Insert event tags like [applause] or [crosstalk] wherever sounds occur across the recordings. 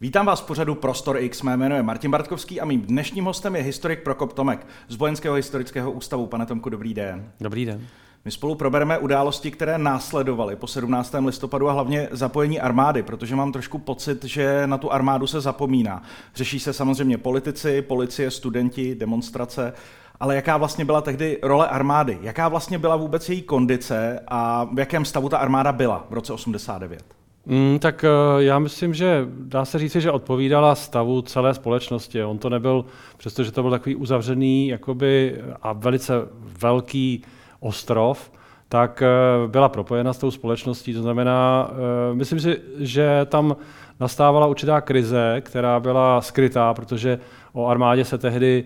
Vítám vás v pořadu Prostor X. Mé jméno je Martin Bartkovský a mým dnešním hostem je historik Prokop Tomek z Vojenského historického ústavu. Pane Tomku, dobrý den. Dobrý den. My spolu probereme události, které následovaly po 17. listopadu a hlavně zapojení armády, protože mám trošku pocit, že na tu armádu se zapomíná. Řeší se samozřejmě politici, policie, studenti, demonstrace, ale jaká vlastně byla tehdy role armády? Jaká vlastně byla vůbec její kondice a v jakém stavu ta armáda byla v roce 89? Mm, tak eh, já myslím, že dá se říci, že odpovídala stavu celé společnosti. On to nebyl, přestože to byl takový uzavřený jakoby, a velice velký ostrov, tak eh, byla propojena s tou společností. To znamená, eh, myslím si, že tam nastávala určitá krize, která byla skrytá, protože o armádě se tehdy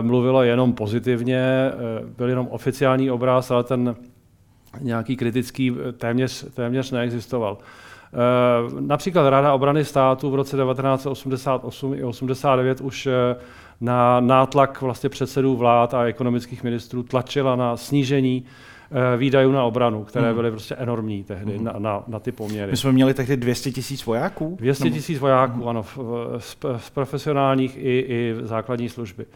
mluvilo jenom pozitivně, byl jenom oficiální obraz, ale ten nějaký kritický téměř, téměř neexistoval. Eh, například Rada obrany státu v roce 1988 i 89 už eh, na nátlak vlastně předsedů vlád a ekonomických ministrů tlačila na snížení eh, výdajů na obranu, které hmm. byly prostě enormní tehdy mm. na, na, na ty poměry. My jsme měli tehdy 200 tisíc vojáků? 200 tisíc vojáků, mm. ano, z, z profesionálních i, i základní služby.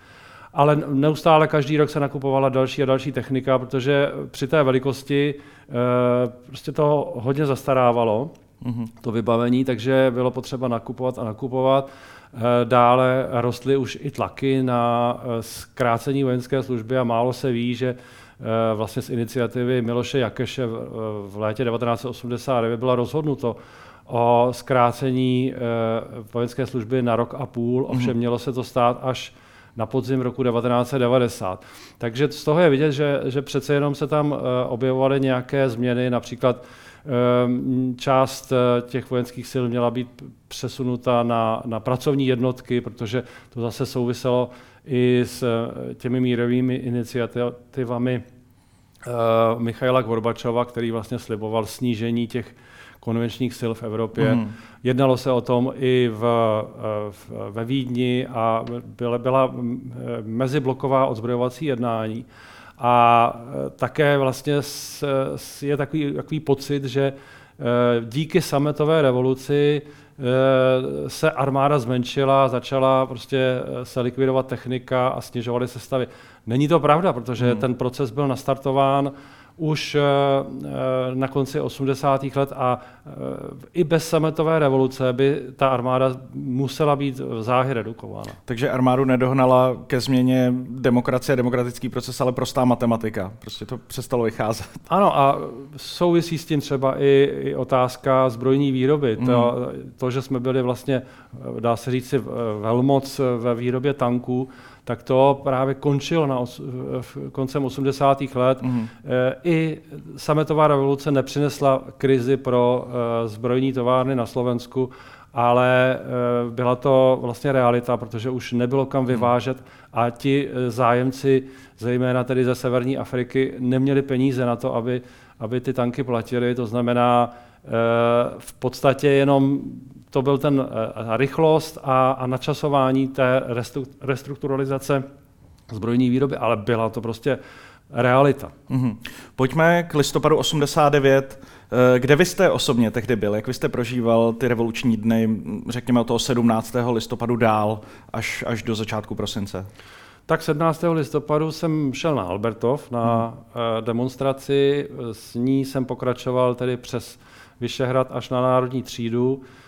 Ale neustále každý rok se nakupovala další a další technika, protože při té velikosti prostě to hodně zastarávalo mm-hmm. to vybavení, takže bylo potřeba nakupovat a nakupovat. Eh, dále rostly už i tlaky na eh, zkrácení vojenské služby a málo se ví, že eh, vlastně z iniciativy Miloše Jakeše v létě 1989 bylo rozhodnuto o zkrácení vojenské služby na rok a půl, ovšem mm-hmm. mělo se to stát až na podzim roku 1990. Takže z toho je vidět, že, že přece jenom se tam objevovaly nějaké změny, například část eh, těch vojenských sil měla být přesunuta na, na pracovní jednotky, protože to zase souviselo i s eh, těmi mírovými iniciativami eh, Michaila Gorbačova, který vlastně sliboval snížení těch konvenčních sil v Evropě. Mm. Jednalo se o tom i v, v, ve Vídni a byla, byla mezibloková odzbrojovací jednání. A e, také vlastně je takový, takový pocit, že e, díky sametové revoluci e, se armáda zmenšila, začala prostě se likvidovat technika a snižovaly se stavy. Není to pravda, protože hmm. ten proces byl nastartován už eh, eh, na konci 80. let a eh, i bez sametové revoluce by ta armáda musela být záhy redukována. Takže armádu nedohnala ke změně demokracie, demokratický proces, ale prostá matematika. Prostě to přestalo vycházet. Ano a souvisí s tím třeba i, i otázka zbrojní výroby. Mm. To, to, že jsme byli vlastně, dá se říct, velmoc ve výrobě tanků, tak to právě končilo na os, v koncem 80. let. Mm-hmm. I sametová revoluce nepřinesla krizi pro e, zbrojní továrny na Slovensku, ale e, byla to vlastně realita, protože už nebylo kam mhm. vyvážet a ti zájemci, zejména tedy ze severní Afriky, neměli peníze na to, aby, aby ty tanky platili. To znamená, v podstatě jenom to byl ten uh, rychlost a, a načasování té restrukturalizace zbrojní výroby, ale byla to prostě realita. Mm-hmm. Pojďme k listopadu 89. Eh, kde vy jste osobně tehdy byl? Jak vy jste prožíval ty revoluční dny, řekněme od toho 17. listopadu dál až, až do začátku prosince? Tak 17. listopadu jsem šel na Albertov na hmm. demonstraci, s ní jsem pokračoval tedy přes Vyšehrad až na Národní třídu, Eh,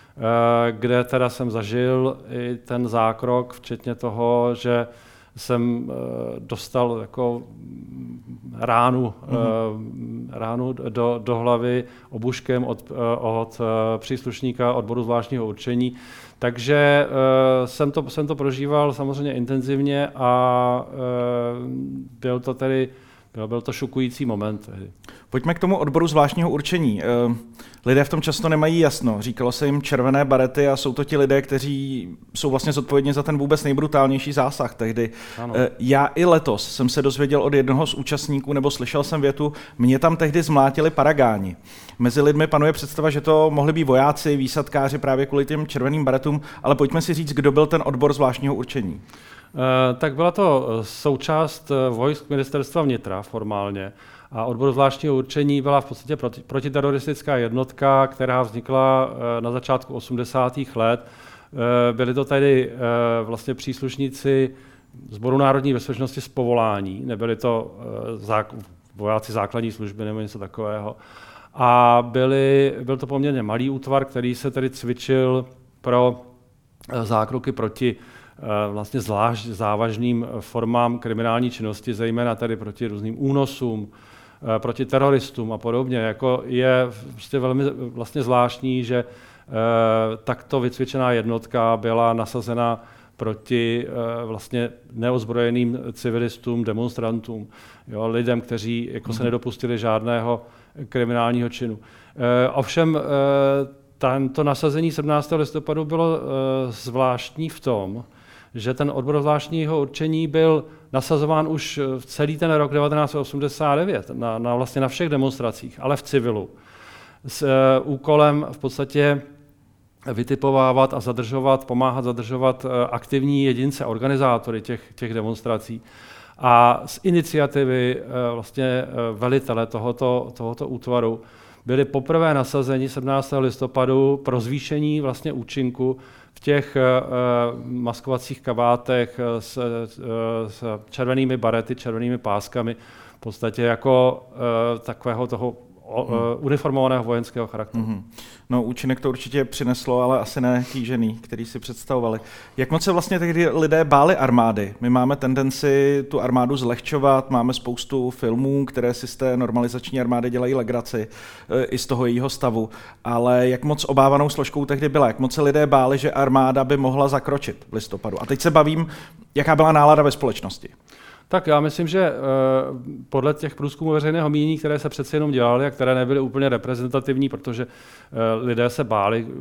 kde teda jsem zažil i ten zákrok, včetně toho, že jsem eh, dostal jako ránu, mm-hmm. ránu do, do hlavy obuškem od, od příslušníka odboru zvláštního určení. Takže jsem to, jsem to prožíval samozřejmě intenzivně a byl to tedy byl, byl to šokující moment tehdy. Pojďme k tomu odboru zvláštního určení. Eh, lidé v tom často nemají jasno. Říkalo se jim červené barety a jsou to ti lidé, kteří jsou vlastně zodpovědní za ten vůbec nejbrutálnější zásah tehdy. Ano. Eh, já i letos jsem se dozvěděl od jednoho z účastníků, nebo slyšel jsem větu, mě tam tehdy zmlátili paragáni. Mezi lidmi panuje představa, že to mohli být vojáci, výsadkáři právě kvůli těm červeným baretům, ale pojďme si říct, kdo byl ten odbor zvláštního určení. Eh, tak byla to eh, součást eh, vojsk ministerstva vnitra formálně. A odbor zvláštního určení byla v podstatě proti, protiteroristická jednotka, která vznikla na začátku 80. let Byli to tady vlastně příslušníci Zboru národní bezpečnosti z povolání, nebyli to vojáci základní služby nebo něco takového. A byli, byl to poměrně malý útvar, který se tedy cvičil pro zákroky proti vlastně zvlášť závažným formám kriminální činnosti, zejména tedy proti různým únosům, Eh, proti teroristům a podobně. Jako je prostě velmi vlastně zvláštní, že eh, takto vycvičená jednotka byla nasazena proti eh, vlastně neozbrojeným civilistům, demonstrantům, jo, lidem, kteří jako se mhm. nedopustili žádného kriminálního činu. Ovšem tento nasazení 17. listopadu bylo zvláštní v tom, že ten odbor zvláštního určení byl nasazován už v eh, celý ten rok 1989 na, na, vlastně na všech demonstracích, ale v civilu. S uh, úkolem v podstatě vytipovávat a zadržovat, pomáhat zadržovat uh, aktivní jedince, organizátory těch, těch demonstrací. A z iniciativy uh, vlastně velitele tohoto, tohoto útvaru byli poprvé nasazeni 17. listopadu pro zvýšení vlastně účinku v těch uh, maskovacích kabátech s, uh, s červenými barety, červenými páskami, v podstatě jako takového toho hmm. uniformovaného vojenského charakteru. Hmm. No, účinek to určitě přineslo, ale asi ne kýžený, který si představovali. Jak moc se vlastně tehdy lidé báli armády? My máme tendenci tu armádu zlehčovat, máme spoustu filmů, které si z té normalizační armády dělají legraci e, i z toho jejího stavu, ale jak moc obávanou složkou tehdy byla? Jak moc se lidé báli, že armáda by mohla zakročit v listopadu? A teď se bavím, jaká byla nálada ve společnosti? Tak já myslím, že uh, podle těch průzkumů veřejného mínění, které se přece jenom dělaly a které nebyly úplně reprezentativní, protože uh, lidé se báli uh,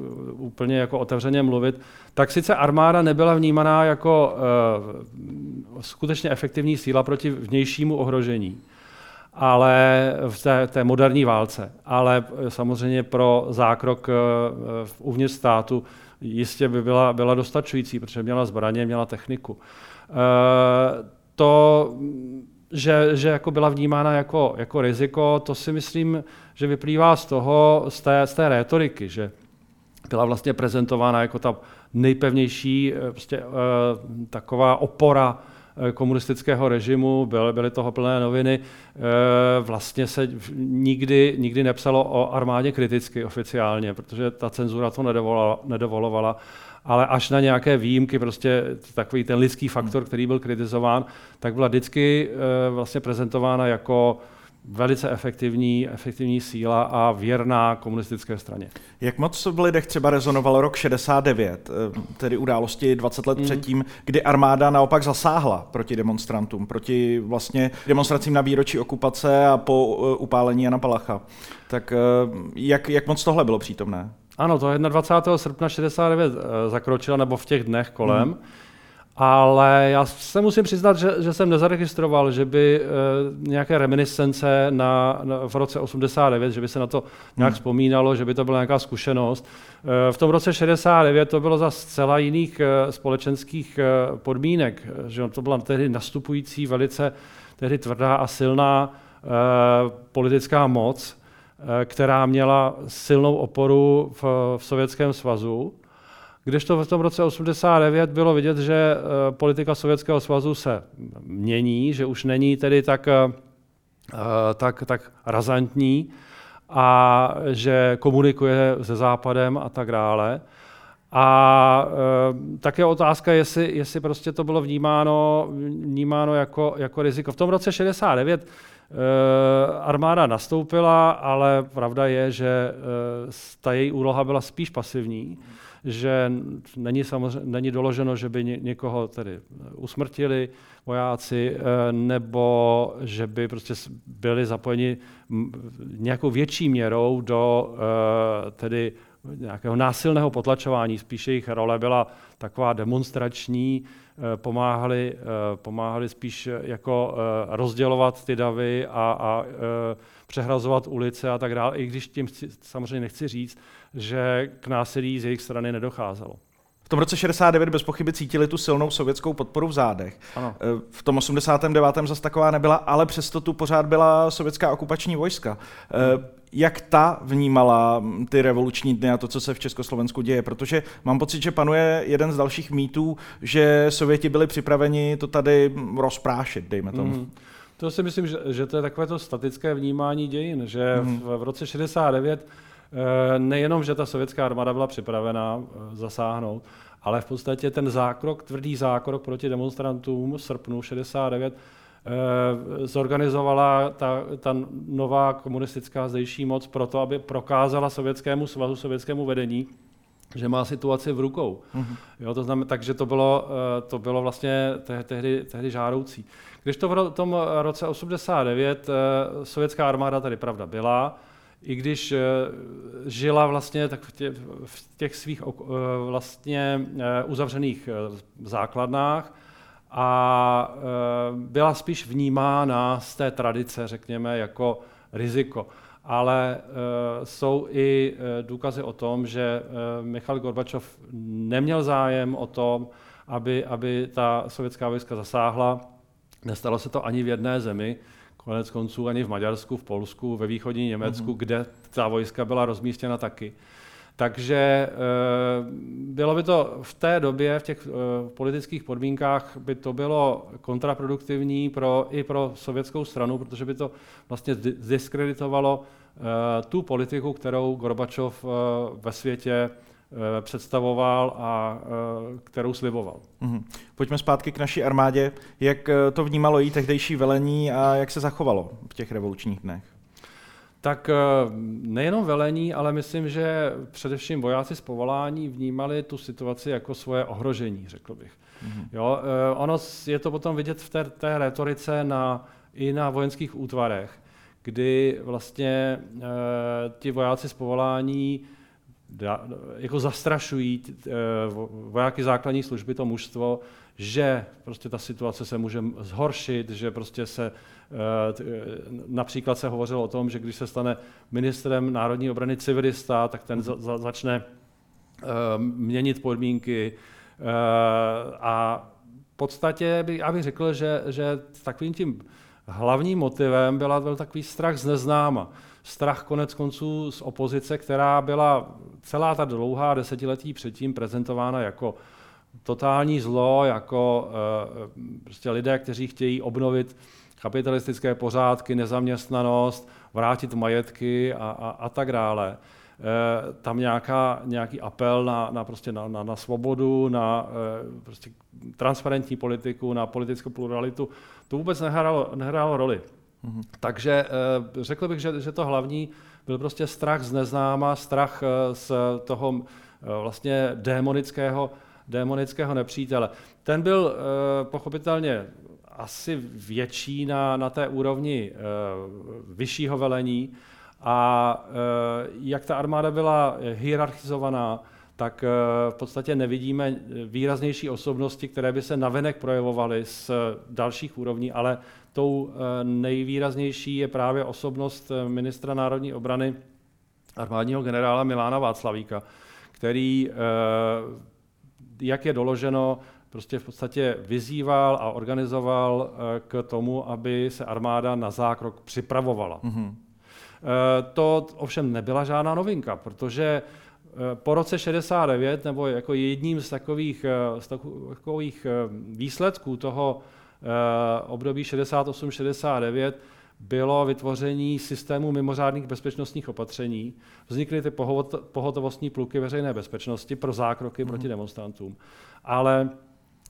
úplně jako otevřeně mluvit, tak sice armáda nebyla vnímaná jako skutečně efektivní síla proti vnějšímu ohrožení, ale v té, té moderní válce. Ale samozřejmě pro zákrok uvnitř státu jistě by byla, byla dostačující, protože měla zbraně, měla techniku to, že, že jako byla vnímána jako, jako riziko, to si myslím, že vyplývá z toho, z té, z té rétoriky, že byla vlastně prezentována jako ta nejpevnější eh, prostě, uh, taková opora eh, komunistického režimu, byly, byly toho plné noviny. Vlastně se nikdy, nikdy nepsalo o armádě kriticky oficiálně, protože ta cenzura to nedovolovala ale až na nějaké výjimky, prostě takový ten lidský faktor, který byl kritizován, tak byla vždycky eh, vlastně prezentována jako velice efektivní, efektivní síla a věrná komunistické straně. Jak moc v lidech třeba rezonovalo rok 69, eh, tedy události 20 let mm. předtím, kdy armáda naopak zasáhla proti demonstrantům, proti vlastně demonstracím na výročí okupace a po eh, upálení Jana Palacha. Tak jak, jak moc tohle bylo přítomné? Ano, to 21. srpna 69 eh, zakročila, nebo v těch dnech kolem. Hmm. Ale já se musím přiznat, že, že jsem nezaregistroval, že by e, nějaké reminiscence na, na, v roce 89, že by se na to nějak hmm. vzpomínalo, že by to byla nějaká zkušenost. E, v tom roce 69 to bylo za zcela jiných e, společenských e, podmínek, že to byla tehdy nastupující velice tehdy tvrdá a silná e, politická moc, která měla silnou oporu v, v Sovětském svazu, kdežto v tom roce 89 bylo vidět, že eh, politika Sovětského svazu se mění, že už není tedy tak, eh, tak, tak razantní a že komunikuje se Západem a tak dále. A e, také otázka, jestli, jestli prostě to bylo vnímáno, vnímáno jako, jako riziko. V tom roce 69 Eh, armáda nastoupila, ale pravda je, že eh, ta její úloha byla spíš pasivní, že není, samozřejmě, není doloženo, že by někoho tedy usmrtili vojáci, eh, nebo že by prostě byli zapojeni nějakou větší měrou do tedy nějakého násilného potlačování. Spíše jejich role byla taková demonstrační, Eh, pomáhali, eh, pomáhali spíš jako eh, rozdělovat ty davy a, a přehrazovat ulice a tak dále, i když tím chci, samozřejmě nechci říct, že k násilí z jejich strany nedocházelo. V tom roce 69 bez pochyby cítili tu silnou sovětskou podporu v zádech. Ano. V tom 89. zase taková nebyla, ale přesto tu pořád byla sovětská okupační vojska. Hmm. Jak ta vnímala ty revoluční dny a to, co se v Československu děje, protože mám pocit, že panuje jeden z dalších mýtů, že Sověti byli připraveni to tady rozprášit, dejme tomu. Mm. To si myslím, že, že to je takové to statické vnímání dějin, že mm. v, v roce 69 eh, nejenom, že ta sovětská armáda byla připravena eh, zasáhnout, ale v podstatě ten zákrok, tvrdý zákrok proti demonstrantům v srpnu 69 eh, zorganizovala ta, ta nová komunistická zdejší moc proto, aby prokázala sovětskému svazu, sovětskému vedení, že má situaci v rukou. Mm-hmm. Jo, to znamená, takže to bylo, to bylo vlastně tehdy, tehdy žádoucí. Když to v tom roce 89 eh, sovětská armáda tady pravda byla, i když eh, žila vlastně tak v, tě, v těch svých eh, vlastně uzavřených základnách a byla spíš vnímána z té tradice, řekněme, jako riziko. Ale jsou i důkazy o tom, že Michal Gorbačov neměl zájem o tom, aby, aby ta sovětská vojska zasáhla Nestalo se to ani v jedné zemi, konec konců ani v Maďarsku, v Polsku, ve východní Německu, mm-hmm. kde ta vojska byla rozmístěna taky. Takže eh, bylo by to v té době, v těch eh, politických podmínkách, by to bylo kontraproduktivní pro, i pro sovětskou stranu, protože by to vlastně zdiskreditovalo eh, tu politiku, kterou Gorbačov ve světě představoval a kterou sliboval. Mm-hmm. Pojďme zpátky k naší armádě. Jak to vnímalo jí tehdejší velení a jak se zachovalo v těch revolučních dnech? Tak nejenom velení, ale myslím, že především vojáci z povolání vnímali tu situaci jako svoje ohrožení, řekl bych. Mm-hmm. Jo, ono je to potom vidět v té, té retorice na, i na vojenských útvarech, kdy vlastně ti vojáci z povolání jako zastrašují eh, vojáky základní služby, to mužstvo, že prostě ta situace se může zhoršit, že prostě se eh, například se hovořilo o tom, že když se stane ministrem národní obrany civilista, tak ten za, za, začne eh, měnit podmínky a v podstatě bych, já bych řekl, že, že takovým tím hlavním motivem byla, byl takový strach z neznáma strach konec konců z opozice, která byla celá ta dlouhá desetiletí předtím prezentována jako totální zlo, jako uh, prostě lidé, kteří chtějí obnovit kapitalistické pořádky, nezaměstnanost, vrátit majetky a, a, a tak dále. E, tam nějaká, nějaký apel na, na, prostě na, na, na svobodu, na e, prostě transparentní politiku, na politickou pluralitu, to vůbec nehrálo, nehrálo roli. Mm-hmm. Takže eh, řekl bych, že, že to hlavní byl prostě strach z neznáma, strach eh, z toho eh, vlastně démonického, démonického nepřítele. Ten byl pochopitelně asi větší na, na té úrovni vyššího velení a jak ta armáda byla hierarchizovaná, tak v podstatě nevidíme výraznější osobnosti, které by se navenek projevovaly z dalších úrovní, ale Tou eh, nejvýraznější je právě osobnost eh, ministra národní obrany armádního generála Milána Václavíka, který, eh, jak je doloženo, prostě v podstatě vyzýval a organizoval k tomu, aby se armáda na zákrok připravovala. Mm-hmm. To ovšem nebyla žádná novinka, protože po roce 69, nebo jako jedním z takových, z takových výsledků toho období 68-69 bylo vytvoření systému mimořádných bezpečnostních opatření. Vznikly ty pohotovostní pluky veřejné bezpečnosti pro zákroky mm-hmm. proti demonstrantům. Ale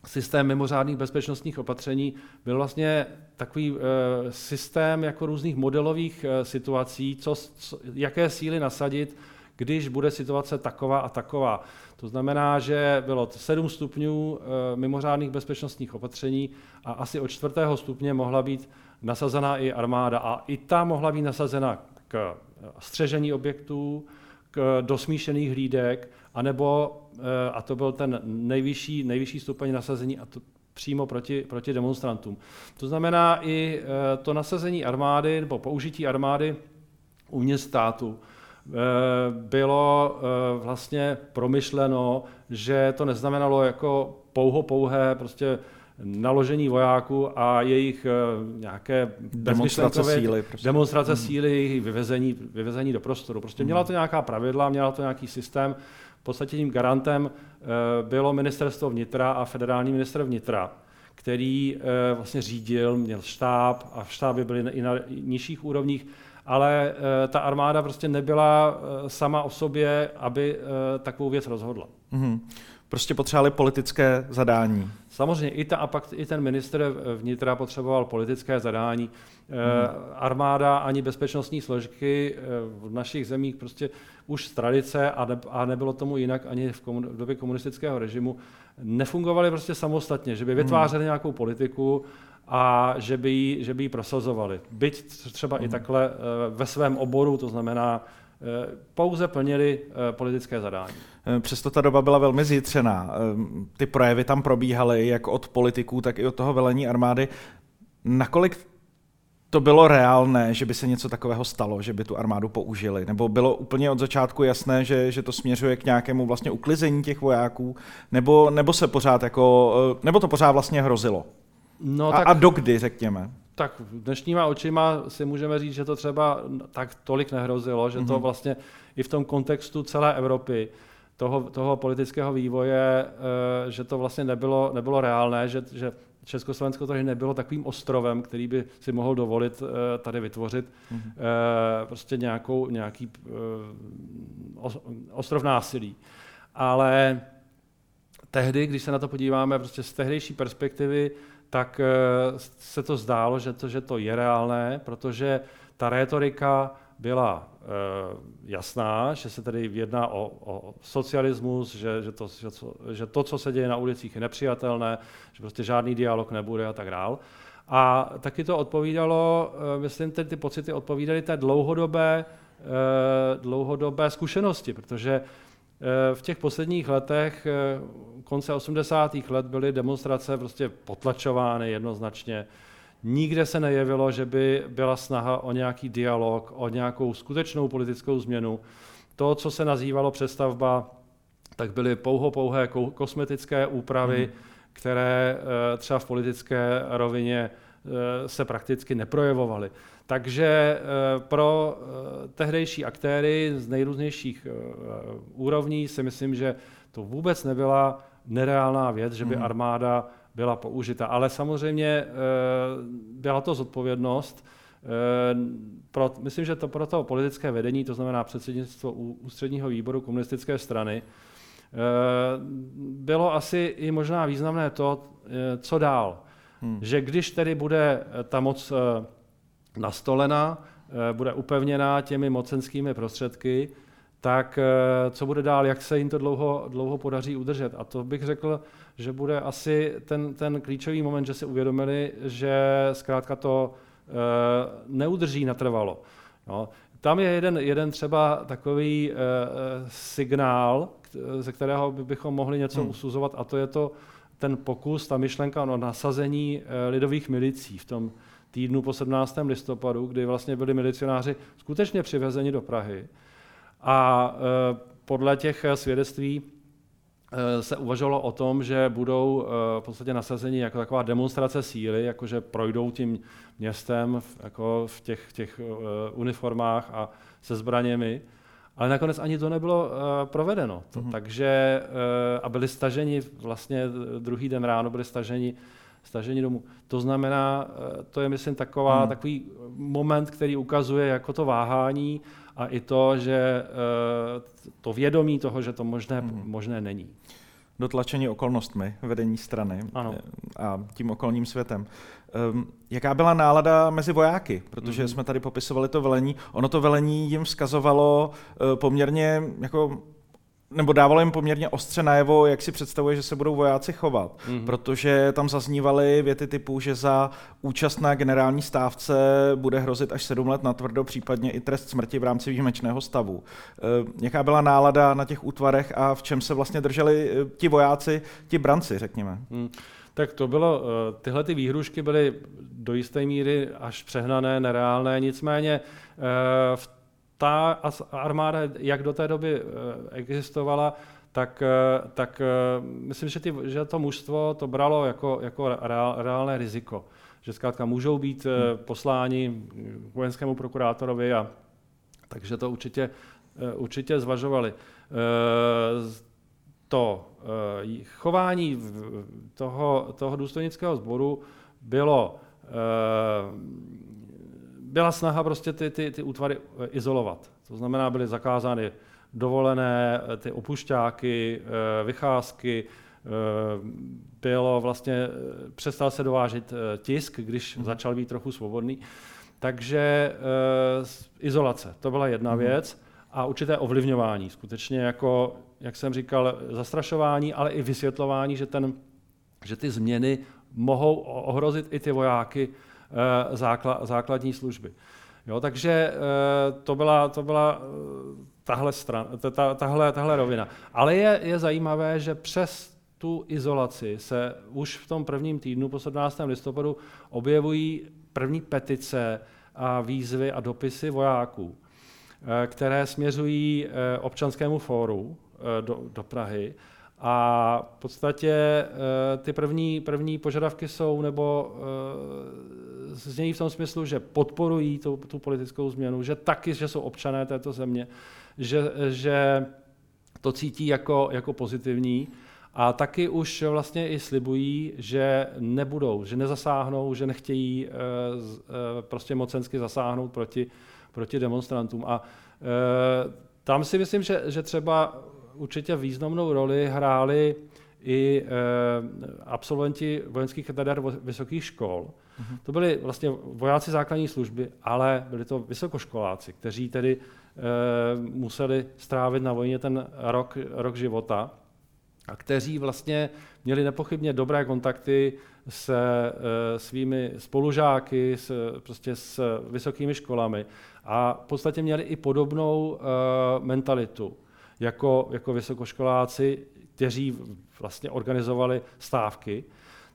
systém mimořádných bezpečnostních opatření byl vlastně takový e, systém jako různých modelových e, situací, co, co, jaké síly nasadit, když bude situace taková a taková. To znamená, že bylo 7 stupňů eh, mimořádných bezpečnostních opatření a asi od čtvrtého stupně mohla být nasazená i armáda. A i ta mohla být nasazena k střežení objektů, k dosmíšených hlídek, anebo, eh, a to byl ten nejvyšší, nejvyšší stupeň nasazení, a to přímo proti, proti demonstrantům. To znamená i eh, to nasazení armády nebo použití armády uvnitř státu Eh, bylo eh, vlastně promyšleno, že to neznamenalo jako pouho pouhé prostě naložení vojáků a jejich nějaké demonstrace síly, prostě. demonstrace hmm. síly, jejich vyvezení, vyvezení do prostoru. Prostě měla to nějaká pravidla, měla to nějaký systém. V podstatě tím garantem bylo ministerstvo vnitra a federální minister vnitra který vlastně řídil, měl štáb a v štábě byly i na nižších úrovních ale eh, ta armáda prostě nebyla eh, sama o sobě, aby eh, takovou věc rozhodla. Mm-hmm. Prostě potřebovali politické zadání. Samozřejmě i, ta, a pak i ten minister vnitra potřeboval politické zadání. Hmm. Armáda ani bezpečnostní složky v našich zemích prostě už z tradice a, ne, a nebylo tomu jinak ani v, komun, v době komunistického režimu, nefungovaly prostě samostatně, že by vytvářeli hmm. nějakou politiku a že by ji, že by ji prosazovali. Byť třeba hmm. i takhle eh, ve svém oboru, to znamená, eh, pouze plnili eh, politické zadání. Přesto ta doba byla velmi zjitřená. Ty projevy tam probíhaly jak od politiků, tak i od toho velení armády. Nakolik to bylo reálné, že by se něco takového stalo, že by tu armádu použili? Nebo bylo úplně od začátku jasné, že, že to směřuje k nějakému vlastně uklizení těch vojáků? Nebo, nebo se pořád jako, nebo to pořád vlastně hrozilo? No, a, tak, a dokdy, řekněme? Tak dnešníma očima si můžeme říct, že to třeba tak tolik nehrozilo, že mm-hmm. to mhm. vlastně i v tom kontextu celé Evropy, toho, toho politického vývoje, eh, že to vlastně nebylo, nebylo reálné, že, že Československo tady nebylo takovým ostrovem, který by si mohl dovolit eh, tady vytvořit mm-hmm. prostě nějakou, nějaký ostrov násilí. Ale tehdy, když se na to podíváme prostě z tehdejší perspektivy, tak eh, se to zdálo, že to, že to je reálné, protože ta rétorika byla e, jasná, že se tedy jedná o, o socialismus, že, že, to, že, že to, co se děje na ulicích, je nepřijatelné, že prostě žádný dialog nebude a tak dál. A taky to odpovídalo, e, myslím, ty, ty pocity odpovídaly té dlouhodobé, dlouhodobé zkušenosti, protože v těch posledních letech konce 80. let byly demonstrace prostě potlačovány jednoznačně. Nikde se nejevilo, že by byla snaha o nějaký dialog, o nějakou skutečnou politickou změnu. To, co se nazývalo přestavba, tak byly pouho pouhé kosmetické úpravy, mm. které eh, třeba v politické rovině eh, se prakticky neprojevovaly. Takže eh, pro tehdejší aktéry z nejrůznějších úrovní si myslím, že to vůbec nebyla nereálná věc, že by hmm. armáda byla použita. Ale samozřejmě eh, byla to zodpovědnost. Eh, pro, myslím, že to pro to politické vedení, to znamená předsednictvo ústředního výboru komunistické strany, eh, bylo asi i možná významné to, co dál. Hmm. Že když tedy bude ta moc nastolena, bude upevněná těmi mocenskými prostředky, tak eh, co bude dál, jak se jim to dlouho, dlouho podaří udržet. A to bych řekl, že bude asi ten, ten klíčový moment, že si uvědomili, že zkrátka to neudrží natrvalo. No. Tam je jeden, jeden třeba takový signál, ze kterého bychom mohli něco hmm. usuzovat, a to je to ten pokus, ta myšlenka o nasazení e, lidových milicí v tom týdnu po 17. listopadu, kdy vlastně byli milicionáři skutečně přivezeni do Prahy a e, podle těch svědectví e, se uvažovalo o tom, že budou v podstatě nasazeni jako taková demonstrace síly, jakože projdou tím městem jako v těch, těch uniformách a se zbraněmi. Ale nakonec ani to nebylo provedeno. To, mm-hmm. Takže a byli staženi vlastně druhý den ráno byli staženi stažení domů. To znamená, to je, myslím, taková, hmm. takový moment, který ukazuje jako to váhání a i to, že eh, to vědomí toho, že to možné, hmm. možné není. Dotlačení okolnostmi vedení strany ano. Eh, a tím okolním světem. Um, jaká byla nálada mezi vojáky? Protože mm-hmm. jsme tady popisovali to velení. Ono to velení jim vzkazovalo uh, poměrně jako nebo dávalo jim poměrně ostře najevo, jak si představuje, že se budou vojáci chovat, mm-hmm. protože tam zaznívaly věty typu, že za účast na generální stávce bude hrozit až sedm let na tvrdo, případně i trest smrti v rámci výjimečného stavu. E, jaká byla nálada na těch útvarech a v čem se vlastně drželi e, ti vojáci, ti branci, řekněme? Mm. Tak to bylo, e, tyhle ty výhrušky byly do jisté míry až přehnané, nereálné, nicméně v ta armáda, jak do té doby eh, existovala, tak, tak myslím, že, ty, že to mužstvo to bralo jako, jako reál, reálné riziko. Že zkrátka můžou být hmm. posláni vojenskému prokurátorovi a takže to určitě, určitě zvažovali. To chování toho, toho důstojnického sboru bylo byla snaha prostě ty, ty, ty útvary eh, izolovat. To znamená, byly zakázány dovolené, eh, ty opušťáky, eh, vycházky, bylo vlastně, přestal se dovážet tisk, když mm. začal být trochu svobodný. Takže izolace, to byla jedna mm. věc a určité ovlivňování, skutečně jako, jak jsem říkal, zastrašování, ale i vysvětlování, že, ten, že ty změny mohou ohrozit i ty vojáky, Eh, základní služby. Jo, takže eh, to byla, to byla eh, tahle, stran, tahle, tahle rovina. Ale je, je zajímavé, že přes tu izolaci se už v tom prvním týdnu po 17. listopadu objevují první petice a výzvy a dopisy vojáků, které směřují občanskému fóru do, do Prahy a v podstatě eh, ty první, první požadavky jsou, nebo eh, znějí v tom smyslu, že podporují tu, tu politickou změnu, že taky, že jsou občané této země, že, že to cítí jako, jako pozitivní a taky už vlastně i slibují, že nebudou, že nezasáhnou, že nechtějí eh, prostě mocensky zasáhnout proti, proti demonstrantům. A tam si myslím, že, že třeba určitě významnou roli hráli i e, absolventi vojenských katedr vysokých škol. Mm-hmm. To byli vlastně vojáci základní služby, ale byli to vysokoškoláci, kteří tedy e, museli strávit na vojně ten rok, rok života a kteří vlastně měli nepochybně dobré kontakty se e, svými spolužáky, s, prostě s vysokými školami a v podstatě měli i podobnou e, mentalitu jako, jako vysokoškoláci, kteří vlastně organizovali stávky.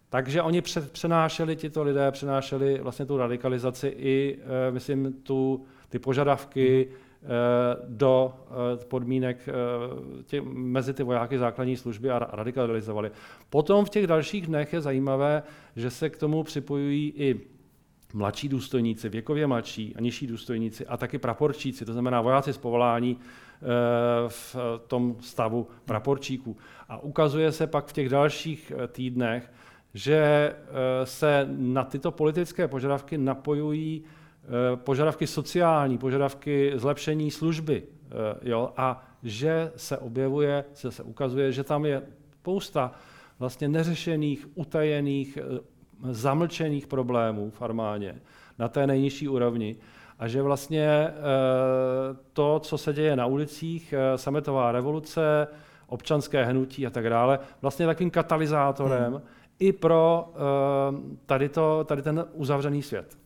Takže oni přenášeli, tito lidé přenášeli vlastně tu radikalizaci i, e, myslím, tu, ty požadavky e, do e, podmínek tě, mezi ty vojáky základní služby a radikalizovali. Potom v těch dalších dnech je zajímavé, že se k tomu připojují i mladší důstojníci, věkově mladší a nižší důstojníci a taky praporčíci, to znamená vojáci z povolání, v tom stavu praporčíků. A ukazuje se pak v těch dalších eh, týdnech, že eh, se na tyto politické požadavky napojují požadavky sociální, požadavky zlepšení služby. Jo? A že se objevuje, se, se ukazuje, že tam je spousta vlastně neřešených, utajených, zamlčených problémů v armádě na té nejnižší úrovni a že vlastně eh, to, co se děje na ulicích, eh, sametová revoluce, občanské hnutí a tak dále, vlastně takovým katalyzátorem hmm. i pro eh, tady, to, tady ten uzavřený svět.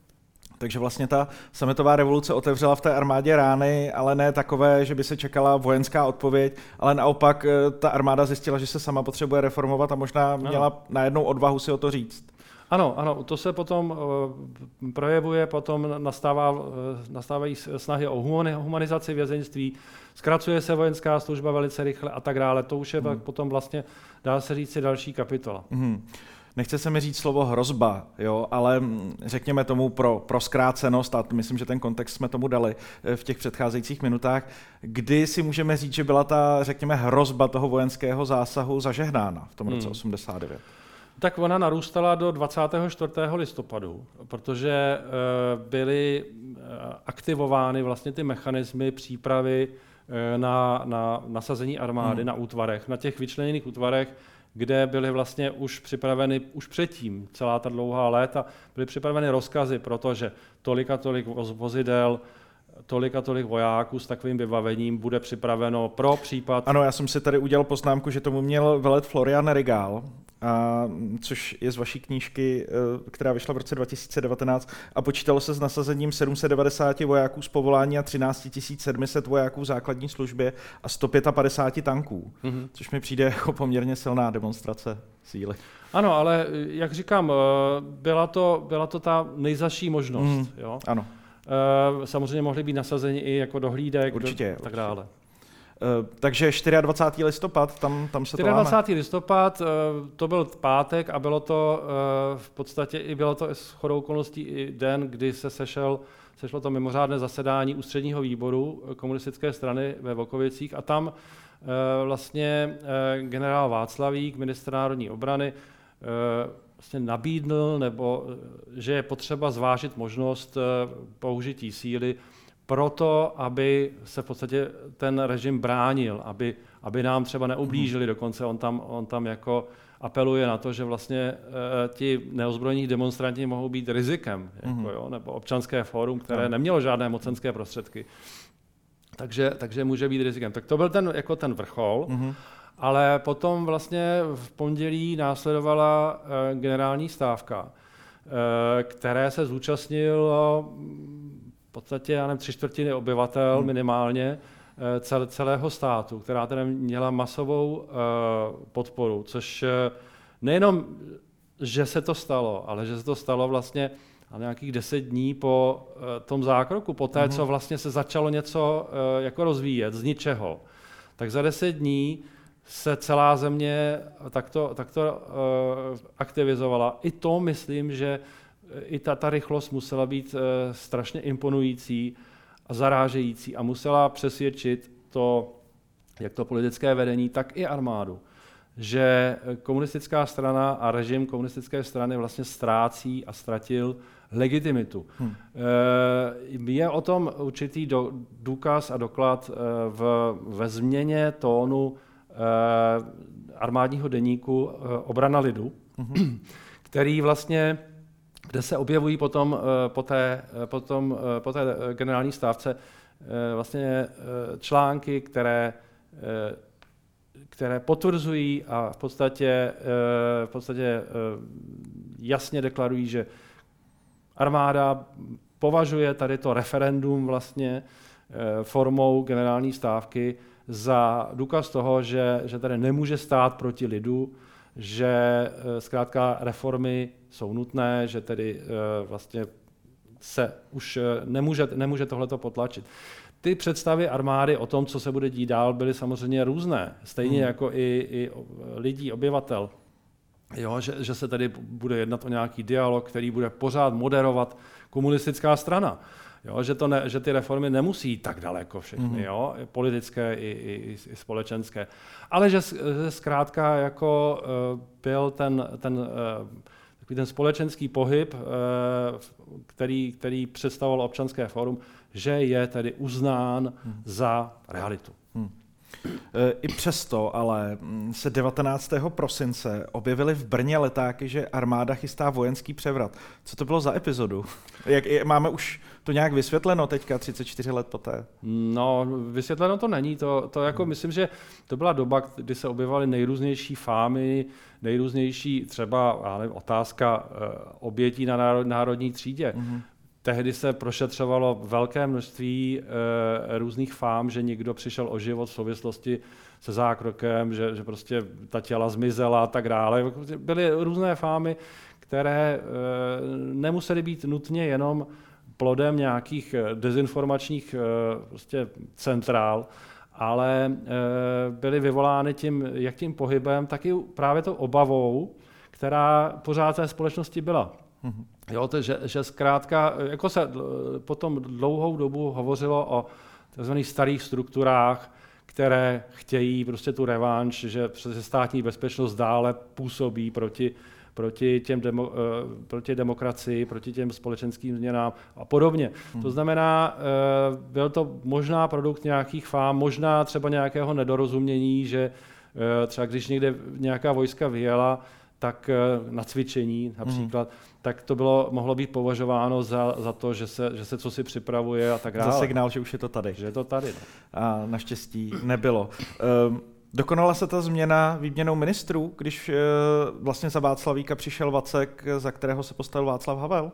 Takže vlastně ta sametová revoluce otevřela v té armádě rány, ale ne takové, že by se čekala vojenská odpověď, ale naopak ta armáda zjistila, že se sama potřebuje reformovat a možná měla najednou odvahu si o to říct. Ano, ano, to se potom uh, projevuje, potom nastává, uh, nastávají snahy o humanizaci vězeňství, zkracuje se vojenská služba velice rychle a tak dále. To už je hmm. potom vlastně, dá se říct, si další kapitola. Hmm. Nechce se mi říct slovo hrozba, jo, ale mm, řekněme tomu pro, pro zkrácenost, a myslím, že ten kontext jsme tomu dali eh, v těch předcházejících minutách, kdy si můžeme říct, že byla ta, řekněme, hrozba toho vojenského zásahu zažehnána v tom roce hmm. 89. Tak ona narůstala do 24. listopadu, protože eh, byly eh, aktivovány vlastně ty mechanismy přípravy eh, na, na nasazení armády hmm. na útvarech, na těch vyčleněných útvarech, kde byly vlastně už připraveny už předtím celá ta dlouhá léta, byly připraveny rozkazy, protože tolik a tolik vozidel, tolik a tolik vojáků s takovým vybavením bude připraveno pro případ. Ano, já jsem si tady udělal poznámku, že tomu měl velet Florian Rigal, a, což je z vaší knížky, eh, která vyšla v roce 2019 a počítalo se s nasazením 790 vojáků z povolání a 13 700 vojáků v základní službě a 155 tanků, mm-hmm. což mi přijde [laughs] jako poměrně silná demonstrace síly. Ano, ale jak říkám, eh, byla to, byla to ta nejzaší možnost. Mm, jo? Ano. Eh, samozřejmě mohli být nasazeni i jako dohlídek určitě, do, tak dále. Takže 24. listopad, tam, tam se 24. to 24. listopad, to byl pátek a bylo to v podstatě i bylo to s chodou okolností i den, kdy se sešel sešlo to mimořádné zasedání ústředního výboru komunistické strany ve Vokovicích a tam vlastně generál Václavík, ministr národní obrany, vlastně nabídl, nebo že je potřeba zvážit možnost použití síly proto, aby se v podstatě ten režim bránil, aby, aby nám třeba neublížili, dokonce on tam, on tam jako apeluje na to, že vlastně e, ti neozbrojení demonstranti mohou být rizikem, jako, mm-hmm. jo, nebo občanské fórum, které nemělo žádné mocenské prostředky. Takže, takže může být rizikem. Tak to byl ten, jako ten vrchol, mm-hmm. ale potom vlastně v pondělí následovala e, generální stávka, e, které se zúčastnilo podstatě, já nevím, tři čtvrtiny obyvatel hmm. minimálně eh, celého státu, která tedy měla masovou eh, podporu, což eh, nejenom, že se to stalo, ale že se to stalo vlastně a nějakých deset dní po tom zákroku, po té, hmm. co vlastně se začalo něco jako rozvíjet z ničeho, tak za deset dní se celá země takto, takto aktivizovala. I to myslím, že i ta, ta rychlost musela být e, strašně imponující a zarážející a musela přesvědčit to, jak to politické vedení, tak i armádu, že komunistická strana a režim komunistické strany vlastně ztrácí a ztratil legitimitu. Hmm. Je o tom určitý do, důkaz a doklad eh, v, ve změně tónu armádního deníku Obrana lidu, hmm. který vlastně kde se objevují potom eh, po té, eh, potom, eh, po té generální stávce vlastně články, které, které potvrzují a v podstatě, v podstatě jasně deklarují, že armáda považuje tady to referendum vlastně formou generální stávky za důkaz toho, že, že tady nemůže stát proti lidu, že eh, zkrátka reformy jsou nutné, že tedy eh, vlastně se už eh, nemůže, nemůže tohleto potlačit. Ty představy armády o tom, co se bude dít dál, byly samozřejmě různé. Stejně hmm. jako i, i lidí, obyvatel. Jo, že, že se tady bude jednat o nějaký dialog, který bude pořád moderovat komunistická strana. Jo, že, to ne, že ty reformy nemusí jít tak daleko všechny, mm-hmm. jo, politické i, i, i společenské. Ale že, že zkrátka jako uh, byl ten, ten, uh, takový ten společenský pohyb, uh, který, který představoval občanské fórum, že je tedy uznán mm. za realitu. Mm. I přesto ale mm, se 19. prosince objevily v Brně letáky, že armáda chystá vojenský převrat. Co to bylo za epizodu? Jak, máme už to nějak vysvětleno teďka 34 let poté? No, vysvětleno to není. To, to jako hmm. myslím, že to byla doba, kdy se objevovaly nejrůznější fámy, nejrůznější třeba já nevím, otázka uh, obětí na národ, národní třídě. Hmm. Tehdy se prošetřovalo velké množství e, různých fám, že někdo přišel o život v souvislosti se zákrokem, že, že prostě ta těla zmizela a tak dále. Byly různé fámy, které e, nemusely být nutně jenom plodem nějakých eh, dezinformačních e, prostě centrál, ale e, byly vyvolány tím, jak tím pohybem, tak i právě tou obavou, která pořád té společnosti byla. Mm-hmm. Jo, to, že, že zkrátka, jako se potom dlouhou dobu hovořilo o tzv. starých strukturách, které chtějí prostě tu revanš, že přes státní bezpečnost dále působí proti, proti, těm demo, uh, proti demokracii, proti těm společenským změnám a podobně. Hmm. To znamená, uh, byl to možná produkt nějakých fám, možná třeba nějakého nedorozumění, že uh, třeba když někde nějaká vojska vyjela, tak na cvičení například, hmm tak to bylo, mohlo být považováno za, za to, že se, že se co si připravuje a tak dále. Za signál, že už je to tady. Že je to tady. No. A naštěstí nebylo. Um, Dokonala se ta změna výměnou ministrů, když uh, vlastně za Václavíka přišel Vacek, za kterého se postavil Václav Havel?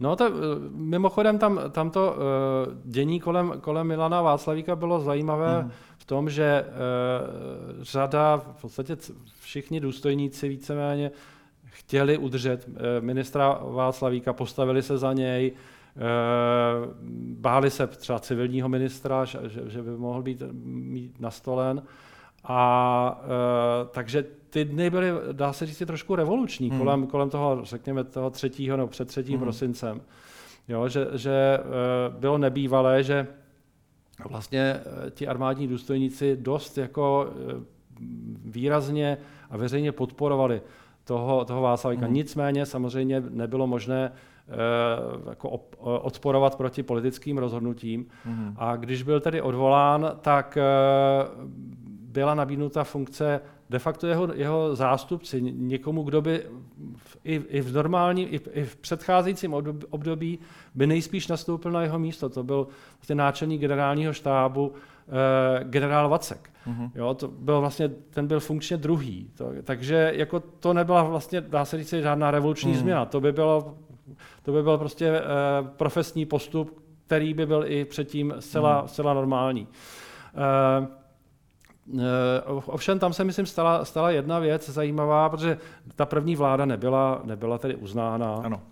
No to, mimochodem tam, tam to uh, dění kolem, kolem Milana Václavíka bylo zajímavé mm. v tom, že uh, řada, v podstatě všichni důstojníci víceméně chtěli udržet eh, ministra Václavíka, postavili se za něj, báli se třeba civilního ministra, že, že by mohl být mít nastolen. A takže ty dny byly, dá se říct, trošku revoluční hmm. kolem, kolem toho, řekněme, toho třetího nebo před třetím hmm. prosincem. Jo, že, že bylo nebývalé, že vlastně ti armádní důstojníci dost jako výrazně a veřejně podporovali toho, toho Václavíka. Mm. Nicméně samozřejmě nebylo možné eh, jako op, odporovat proti politickým rozhodnutím. Mm. A když byl tedy odvolán, tak eh, byla nabídnuta funkce de facto jeho, jeho zástupci, někomu, kdo by v, i, i v normálním, i, i v předcházejícím období by nejspíš nastoupil na jeho místo. To byl vlastně náčelník generálního štábu eh, generál Vacek. Mm-hmm. Jo, to byl vlastně, ten byl funkčně druhý. To, takže jako to nebyla vlastně, dá se říct, žádná revoluční mm. změna. To by bylo, to by byl prostě eh, profesní postup, který by byl i předtím zcela, mm. zcela normální. Eh, Ovšem tam se, myslím, stala, stala jedna věc zajímavá, protože ta první vláda nebyla, nebyla tedy uznána. Ano.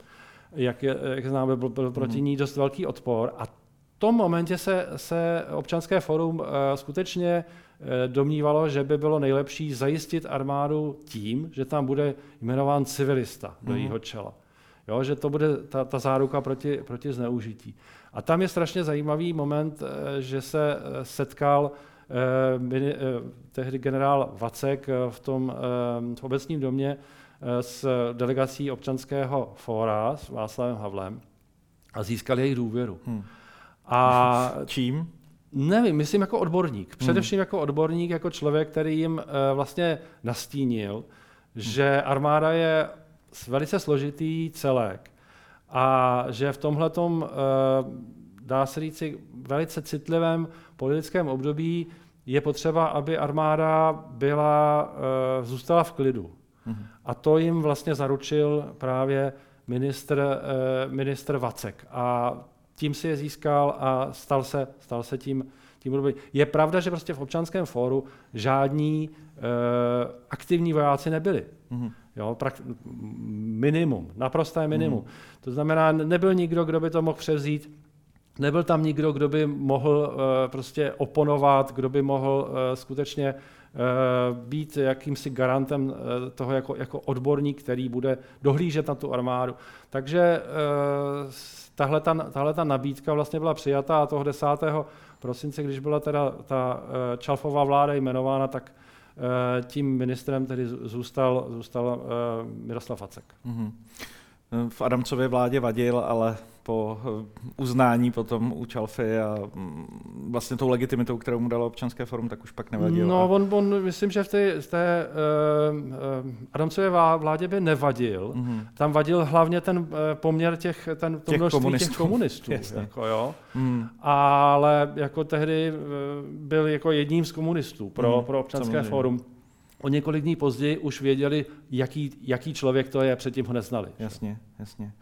Jak, je, jak známe, byl, byl proti mm. ní dost velký odpor. A v tom momentě se, se občanské forum uh, skutečně Eh, domnívalo, že by bylo nejlepší zajistit armádu tím, že tam bude jmenován civilista do mm. jejího čela. Jo, že to bude ta, ta záruka proti, proti zneužití. A tam je strašně zajímavý moment, eh, že se eh, setkal eh, tehdy generál Vacek v tom v obecním domě s delegací občanského fóra s Václavem Havlem a získal jejich důvěru. Hmm. A [laughs] čím? Nevím, myslím jako odborník. Hmm. Především hmm. jako odborník, jako člověk, který jim vlastně nastínil, hmm. že armáda je velice složitý celek a že v tomhle uh, dá se říci, velice citlivém politickém období je potřeba, aby armáda byla, uh, zůstala v klidu. Hmm. A to jim vlastně zaručil právě ministr, uh, ministr Vacek. A tím si je získal a stal se, stal se tím, tím Je pravda, že prostě v občanském fóru žádní e, aktivní vojáci nebyli. Mm-hmm. Jo, prak, minimum, naprosté minimum. Mm-hmm. To znamená, nebyl nikdo, kdo by to mohl převzít, nebyl tam nikdo, kdo by mohl e, prostě oponovat, kdo by mohl e, skutečně e, být jakýmsi garantem toho jako, jako odborník, který bude dohlížet na tu armádu. Takže tahle, ta, tahle ta nabídka vlastně byla přijata a toho 10. prosince, když byla teda ta eh, Čalfová vláda jmenována, tak eh, tím ministrem tedy zůstal, zůstal eh, Miroslav Vacek. Mm-hmm. V Adamcově vládě vadil, ale po eh, uznání potom u Čalfy a mm, vlastně tou legitimitou, kterou mu dalo občanské forum, tak už pak nevadil. No, on, on myslím, že v té, v té uh, Adamcové vládě by nevadil. Mm-hmm. Tam vadil hlavně ten uh, poměr těch, ten, to těch množství komunistů. těch komunistů. [laughs] jako, jo. Mm. Ale jako tehdy uh, byl jako jedním z komunistů pro, mm, pro občanské samozřejmě. forum. O několik dní později už věděli, jaký, jaký člověk to je, předtím ho neznali. Jasně, jasně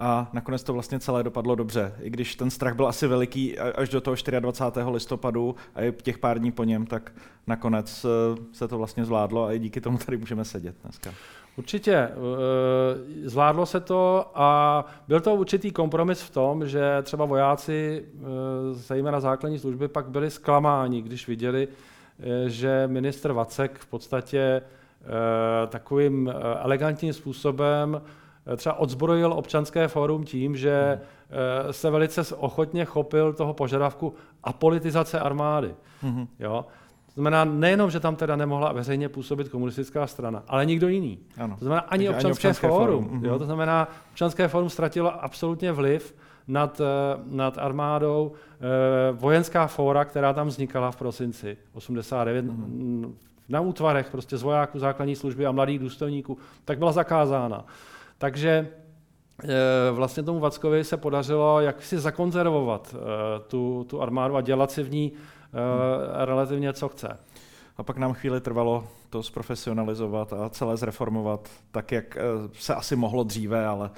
a nakonec to vlastně celé dopadlo dobře. I když ten strach byl asi veliký až do toho 24. listopadu a i těch pár dní po něm, tak nakonec eh, se to vlastně zvládlo a i díky tomu tady můžeme sedět dneska. Určitě. Eh, zvládlo se to a byl to určitý kompromis v tom, že třeba vojáci, eh, zejména základní služby, pak byli zklamáni, když viděli, že ministr Vacek v podstatě takovým elegantním způsobem třeba odzbrojil občanské fórum tím, že mm. se velice ochotně chopil toho požadavku apolitizace armády. Mm. Jo? To znamená nejenom, že tam teda nemohla veřejně působit komunistická strana, ale nikdo jiný. Ano. To znamená ani občanské, ani občanské fórum. fórum. Jo? To znamená, občanské fórum ztratilo absolutně vliv nad, eh, nad armádou. Vojenská fóra, která tam vznikala v prosinci 89, mm. na útvarech prostě z vojáků základní služby a mladých důstojníků, tak byla zakázána. Takže eh, vlastně tomu Vackovi se podařilo jak si zakonzervovat eh, tu, tu armádu a dělat si v ní eh, relativně co chce. A pak nám chvíli trvalo to zprofesionalizovat a celé zreformovat tak, jak se asi mohlo dříve, ale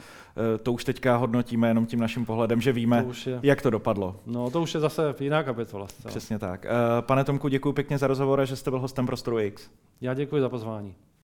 to už teďka hodnotíme jenom tím naším pohledem, že víme, to je, jak to dopadlo. No to už je zase jiná kapitola. Přesně tak. Pane Tomku, děkuji pěkně za rozhovor a že jste byl hostem Prostoru X. Já děkuji za pozvání.